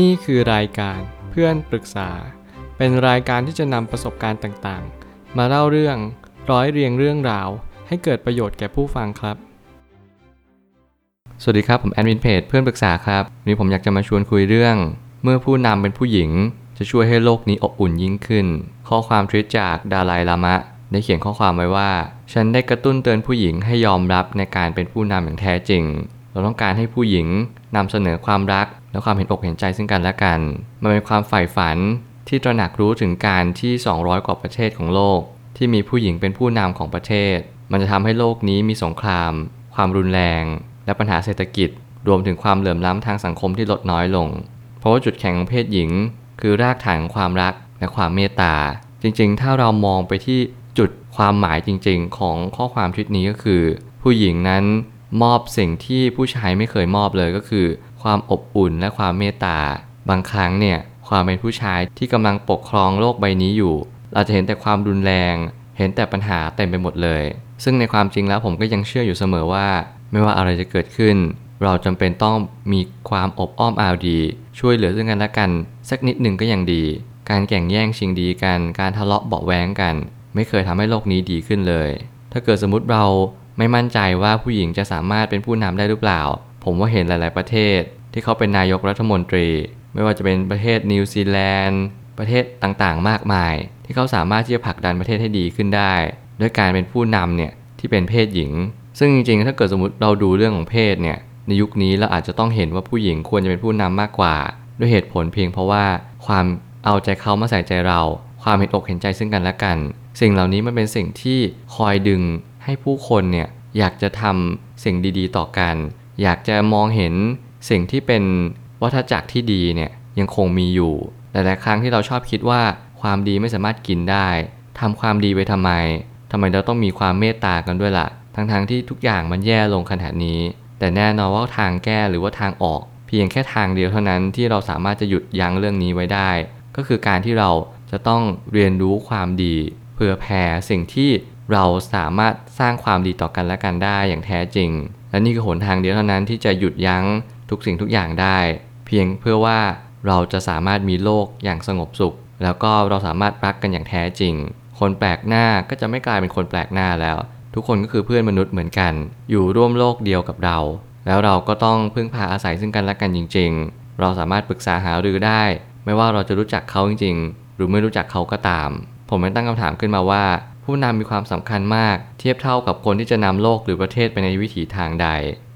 นี่คือรายการเพื่อนปรึกษา เป็นรายการที่จะนำประสบการณ์ต่างๆ มาเล่าเรื่องร้อยเรียงเรื่องราว ให้เกิดประโยชน์แก่ผู้ฟังครับ สวัสดีครับ ผมแอดมินเพจเพื่อนปรึกษาครับวันนี้ผมอยากจะมาชวนคุยเรื่อง เมื่อผู้นำเป็นผู้หญิง จะช่วยให้โลกนี้อบอุ่นยิ่งขึ้น ข้อความทวิตจากดาลายลามะ ได้เขียนข้อความไว้ว่า ฉันได้กระตุ้นเตือนผู้หญิงให้ยอมรับในการเป็นผู้นำอย่างแท้จริง เราต้องการให้ผู้หญิงนำเสนอความรัก และความเห็นอกเห็นใจซึ่งกันและกัน มันเป็นความใฝ่ฝันที่ตระหนักรู้ถึงการที่ 200 กว่าประเทศของโลก ที่มีผู้หญิงเป็นผู้นำของประเทศ มันจะทำให้โลกนี้มีสงคราม ความรุนแรง และปัญหาเศรษฐกิจ รวมถึงความเหลื่อมล้ำทางสังคมที่ลดน้อยลง เพราะว่าจุดแข็งของเพศหญิง คือรากฐานของความรักและความเมตตา จริงๆ ถ้าเรามองไปที่จุดความหมายจริง ๆ ของข้อความชุดนี้ก็คือ ผู้หญิงนั้นมอบสิ่งที่ผู้ชายไม่เคยมอบเลยก็คือ ความอบอุ่นและความเมตตา บางครั้งเนี่ยความเป็นผู้ชายที่กำลังปกครองโลกใบนี้อยู่ เราจะเห็นแต่ความรุนแรง เห็นแต่ปัญหาเต็มไปหมดเลย ซึ่งในความจริงแล้วผมก็ยังเชื่ออยู่เสมอว่า ไม่ว่าอะไรจะเกิดขึ้น เราจำเป็นต้องมีความอบอ้อมอารี ช่วยเหลือซึ่งกันและกัน สักนิดหนึ่งก็ยังดี การแข่งแย่งชิงดีกัน การทะเลาะเบาแวงกัน ไม่เคยทำให้โลกนี้ดีขึ้นเลย ถ้าเกิดสมมติเราไม่มั่นใจว่าผู้หญิงจะสามารถเป็นผู้นำได้หรือเปล่า ผมว่าเห็นหลาย ๆ ประเทศ ที่เขาเป็นนายกรัฐมนตรี ไม่ว่าจะเป็นประเทศนิวซีแลนด์ ประเทศต่าง ๆ มากมาย ที่เขาสามารถที่จะผลักดันประเทศให้ดีขึ้นได้ ด้วยการเป็นผู้นำเนี่ยที่เป็นเพศหญิง ซึ่งจริง ๆ ถ้าเกิดสมมติเราดูเรื่องของเพศเนี่ยในยุคนี้เราอาจจะต้องเห็นว่าผู้หญิงควรจะเป็นผู้นำมากกว่า ด้วยเหตุผลเพียงเพราะว่าความเอาใจเขามาใส่ใจเรา ความเห็นอกเห็นใจซึ่งกันและกัน สิ่งเหล่านี้มันเป็นสิ่งที่คอยดึงให้ผู้คนเนี่ยอยากจะทำสิ่งดีๆ ต่อกัน อยากจะมองเห็นสิ่งที่เป็นวัฏจักรที่ดีเนี่ยยังคงมีอยู่หลายครั้งที่เราชอบคิดว่าความดีไม่สามารถกินได้ทำความดีไปทำไมทำไมเราต้องมีความเมตตากันด้วยละ่ะ ทั้งๆทที่ทุกอย่างมันแย่ลงขนาดนี้ แต่แน่นอนว่าทางแก้หรือว่าทางออก เพียงแค่ทางเดียวเท่านั้นที่เราสามารถจะหยุดยั้งเรื่องนี้ไว้ได้ ก็คือการที่เราจะต้องเรียนรู้ความดีเพื่อแผ่สิ่งที่เราสามารถสร้างความดีต่อกันและกันได้อย่างแท้จริง และนี่คือหนทางเดียวเท่านั้นที่จะหยุดยั้งทุกสิ่งทุกอย่างได้ เพียงเพื่อว่าเราจะสามารถมีโลกอย่างสงบสุข แล้วก็เราสามารถรักกันอย่างแท้จริง คนแปลกหน้าก็จะไม่กลายเป็นคนแปลกหน้าแล้ว ทุกคนก็คือเพื่อนมนุษย์เหมือนกัน อยู่ร่วมโลกเดียวกับเรา แล้วเราก็ต้องพึ่งพาอาศัยซึ่งกันและกันจริง ๆ เราสามารถปรึกษาหารือได้ ไม่ว่าเราจะรู้จักเขาจริง ๆ หรือไม่รู้จักเขาก็ตาม ผมไม่ตั้งคำถามขึ้นมาว่า ผู้นำมีความสำคัญมาก เทียบเท่ากับคนที่จะนำโลกหรือประเทศไปในวิถีทางใด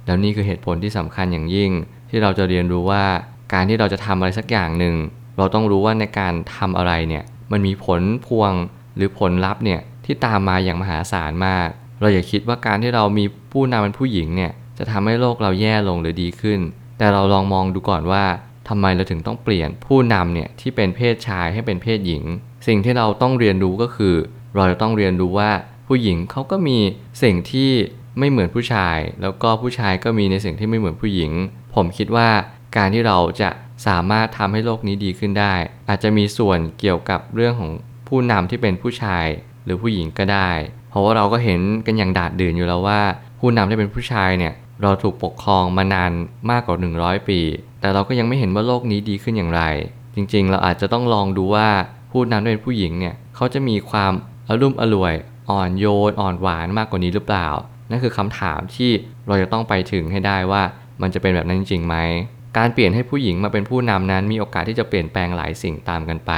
แล้วนี่คือเหตุผลที่สำคัญอย่างยิ่ง ที่เราจะเรียนรู้ว่าการที่เราจะทำอะไรสักอย่างหนึ่ง เราต้องรู้ว่าในการทำอะไรเนี่ยมันมีผลพวงหรือผลลัพธ์เนี่ยที่ตามมาอย่างมหาศาลมาก เราอย่าคิดว่าการที่เรามีผู้นำเป็นผู้หญิงเนี่ยจะทำให้โลกเราแย่ลงหรือดีขึ้น แต่เราลองมองดูก่อนว่าทำไมเราถึงต้องเปลี่ยนผู้นำเนี่ยที่เป็นเพศชายให้เป็นเพศหญิง สิ่งที่เราต้องเรียนรู้ก็คือ เราจะต้องเรียนรู้ว่าผู้หญิงเขาก็มีสิ่งที่ไม่เหมือนผู้ชาย แล้วก็ผู้ชายก็มีในสิ่งที่ไม่เหมือนผู้หญิง ผมคิดว่าการที่เราจะสามารถทำให้โลกนี้ดีขึ้นได้ อาจจะมีส่วนเกี่ยวกับเรื่องของผู้นำที่เป็นผู้ชายหรือผู้หญิงก็ได้ เพราะว่าเราก็เห็นกันอย่างดาดดื่นอยู่แล้วว่า ผู้นำที่เป็นผู้ชายเนี่ยเราถูกปกครองมานานมากกว่า 100 ปี แต่เราก็ยังไม่เห็นว่าโลกนี้ดีขึ้นอย่างไร จริงๆ เราอาจจะต้องลองดูว่าผู้นำที่เป็นผู้หญิงเนี่ยเขาจะมีความ อารมณ์อร่วย อ่อนโยน อ่อนหวานมากกว่านี้หรือเปล่า นั่นคือคำถามที่เราจะต้องไปถึงให้ได้ว่ามันจะเป็นแบบนั้นจริงไหม การเปลี่ยนให้ผู้หญิงมาเป็นผู้นำนั้นมีโอกาสที่จะเปลี่ยนแปลงหลายสิ่งตามกันไป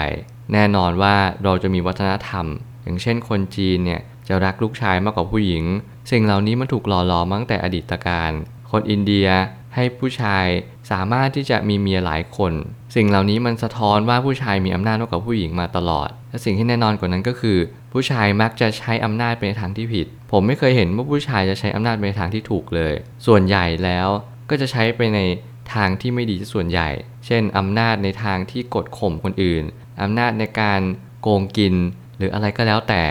แน่นอนว่าเราจะมีวัฒนธรรม อย่างเช่นคนจีนเนี่ยจะรักลูกชายมากกว่าผู้หญิง สิ่งเหล่านี้มันถูกหล่อหลอมตั้งแต่อดีตการ คนอินเดียให้ผู้ชายสามารถที่จะมีเมียหลายคน สิ่งเหล่านี้มันสะท้อนว่าผู้ชายมีอำนาจมากกว่าผู้หญิงมาตลอด และสิ่งที่แน่นอนกว่านั้นก็คือ ผู้ชายมักจะใช้อำนาจไปในทางที่ผิด ผมไม่เคยเห็นว่าผู้ชายจะใช้อำนาจไปในทางที่ถูกเลย ส่วนใหญ่แล้วก็จะใช้ไปในทางที่ไม่ดีส่วนใหญ่ เช่นอำนาจในทางที่กดข่มคนอื่น อำนาจในการโกงกิน หรืออะไรก็แล้วแต่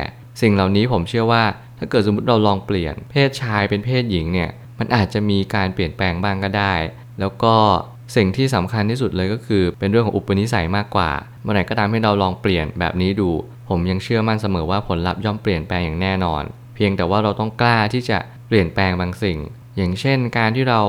สิ่งเหล่านี้ผมเชื่อว่า ถ้าเกิดสมมติเราลองเปลี่ยน เพศชายเป็นเพศหญิงเนี่ย มันอาจจะมีการเปลี่ยนแปลงบ้างก็ได้ แล้วก็สิ่งที่สำคัญที่สุดเลยก็คือเป็นเรื่องของอุปนิสัยมากกว่า เมื่อไหร่ก็ตามให้เราลองเปลี่ยนแบบนี้ดู ผมยังเชื่อมั่นเสมอว่าผลลัพธ์ย่อมเปลี่ยนแปลงอย่างแน่นอน เพียงแต่ว่าเราต้องกล้าที่จะเปลี่ยนแปลงบางสิ่ง อย่างเช่น การที่เรา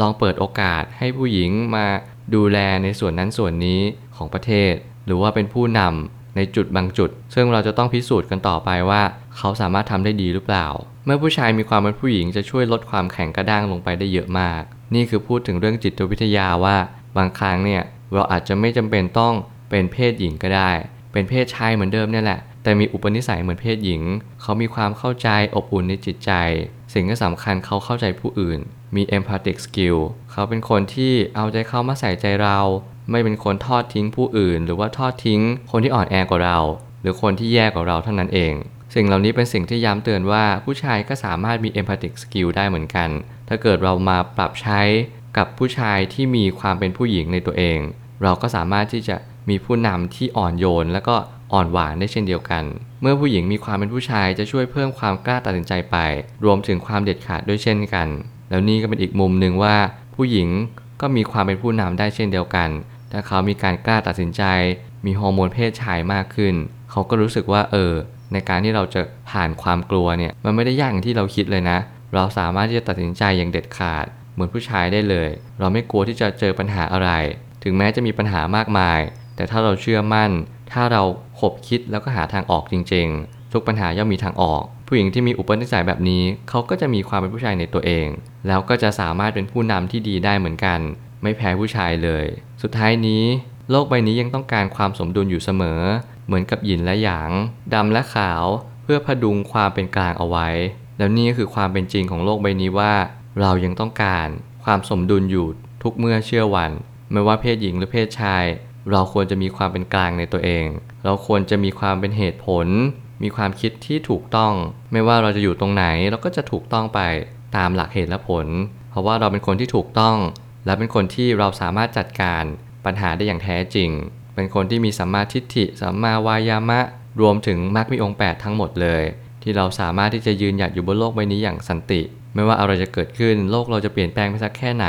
ลองเปิดโอกาสให้ผู้หญิงมาดูแลในส่วนนั้นส่วนนี้ของประเทศ หรือว่าเป็นผู้นำในจุดบางจุด ซึ่งเราจะต้องพิสูจน์กันต่อไปว่า เขาสามารถทำได้ดีหรือเปล่า เมื่อผู้ชายมีความเป็นผู้หญิงจะช่วยลดความแข็งกระด้างลงไปได้เยอะมาก นี่คือพูดถึงเรื่องจิตวิทยาว่า บางครั้งเนี่ยเราอาจจะไม่จำเป็นต้องเป็นเพศหญิงก็ได้ เป็นเพศชายเหมือนเดิมเนี่ยแหละ แต่มีอุปนิสัยเหมือนเพศหญิง เขามีความเข้าใจอบอุ่นในจิตใจ สิ่งที่สำคัญเขาเข้าใจผู้อื่น มี empathic skill เขาเป็นคนที่เอาใจเข้ามาใส่ใจเรา ไม่เป็นคนทอดทิ้งผู้อื่น หรือว่าทอดทิ้ง คนที่อ่อนแอกว่าเรา หรือคนที่แย่กว่าเราเท่านั้นเอง สิ่งเหล่านี้เป็นสิ่งที่ย้ำเตือนว่าผู้ชายก็สามารถมี empathic skill ได้เหมือนกัน ถ้าเกิดเรามาปรับใช้กับผู้ชายที่มีความเป็นผู้หญิงในตัวเอง เราก็สามารถที่จะ มีผู้นำที่อ่อนโยน และก็อ่อนหวานได้เช่นเดียวกัน เมื่อผู้หญิงมีความเป็นผู้ชายจะช่วยเพิ่มความกล้าตัดสินใจไป รวมถึงความเด็ดขาดด้วยเช่นกัน แล้วนี่ก็เป็นอีกมุมหนึ่งว่า ผู้หญิงก็มีความเป็นผู้นำได้เช่นเดียวกัน ถ้าเขามีการกล้าตัดสินใจ มีฮอร์โมนเพศชายมากขึ้น เขาก็รู้สึกว่าเออ ในการที่เราจะผ่านความกลัวเนี่ยมันไม่ได้ยากอย่างที่เราคิดเลยนะ เราสามารถที่จะตัดสินใจอย่างเด็ดขาด เหมือนผู้ชายได้เลย เราไม่กลัวที่จะเจอปัญหาอะไร ถึงแม้จะมีปัญหามากมาย แต่ถ้าเราเชื่อมั่น ถ้าเราขบคิดแล้วก็หาทางออกจริง ๆ ทุกปัญหาย่อมมีทางออก ผู้หญิงที่มีอุปนิสัยแบบนี้ เขาก็จะมีความเป็นผู้ชายในตัวเอง แล้วก็จะสามารถเป็นผู้นำที่ดีได้เหมือนกัน ไม่แพ้ผู้ชายเลย สุดท้ายนี้ โลกใบนี้ยังต้องการความสมดุลอยู่เสมอ เหมือนกับหยินและหยางดำและขาว เพื่อพดุงความเป็นกลางเอาไว้ แล้วนี่ก็คือความเป็นจริงของโลกใบนี้ว่า เรายังต้องการความสมดุลอยู่ทุกเมื่อเชื่อวัน ไม่ว่าเพศหญิงหรือเพศชาย เราควรจะมีความเป็นกลางในตัวเอง เราควรจะมีความเป็นเหตุผล มีความคิดที่ถูกต้อง ไม่ว่าเราจะอยู่ตรงไหนเราก็จะถูกต้องไปตามหลักเหตุและผล เพราะว่าเราเป็นคนที่ถูกต้อง และเป็นคนที่เราสามารถจัดการปัญหาได้อย่างแท้จริง เป็นคนที่มีสัมมาทิฏฐิ สัมมาวายามะ รวมถึงมรรคมีองค์ 8 ทั้งหมดเลย ที่เราสามารถที่จะยืนหยัดอยู่บนโลกใบนี้อย่างสันติ ไม่ว่าอะไรจะเกิดขึ้น โลกเราจะเปลี่ยนแปลงไปสักแค่ไหน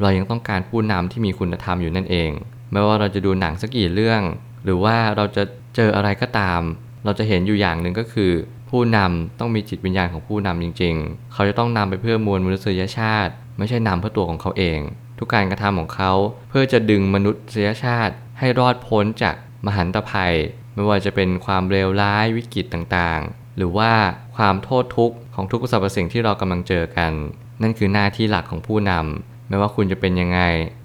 เรายังต้องการผู้นำที่มีคุณธรรมอยู่นั่นเอง ไม่ว่าเราจะดูหนังสักกี่เรื่อง หรือว่าเราจะเจออะไรก็ตาม เราจะเห็นอยู่อย่างหนึ่งก็คือ ผู้นำต้องมีจิตวิญญาณของผู้นำจริง ๆ เขาจะต้องนำไปเพื่อมวลมนุษยชาติ ไม่ใช่นำเพื่อตัวของเขาเอง ทุกการกระทำของเขาเพื่อจะดึงมนุษยชาติ ให้รอดพ้นจากมหันตภัย ไม่ว่าจะเป็นความเลวร้ายวิกฤตต่างๆ หรือว่าความโทษทุกข์ของทุกสรรพสิ่งที่เรากำลังเจอกัน นั่นคือหน้าที่หลักของผู้นำไม่ว่าคุณจะเป็นยังไง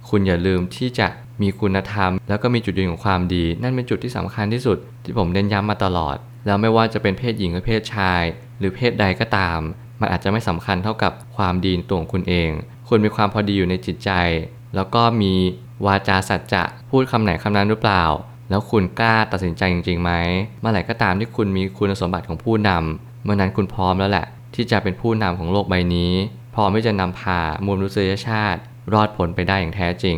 คุณอย่าลืมที่จะ มีคุณธรรม แล้วก็มีจุดยืนของความดี นั่นเป็นจุดที่สำคัญที่สุด ที่ผมเน้นย้ำมาตลอด แล้วไม่ว่าจะเป็นเพศหญิงหรือเพศชาย หรือเพศใดก็ตาม มันอาจจะไม่สำคัญเท่ากับความดีในตัวของคุณเอง คุณมีความพอดีอยู่ในจิตใจ แล้วก็มีวาจาสัจจะพูดคำไหนคำนั้นหรือเปล่า แล้วคุณกล้าตัดสินใจจริงๆไหมเมื่อไหร่ก็ตามที่คุณมีคุณสมบัติของผู้นำเมื่อนั้นคุณพร้อมแล้วแหละ ที่จะเป็นผู้นำของโลกใบนี้พร้อมที่จะนำพามวลมนุษยชาติ รอดผลไปได้อย่างแท้จริง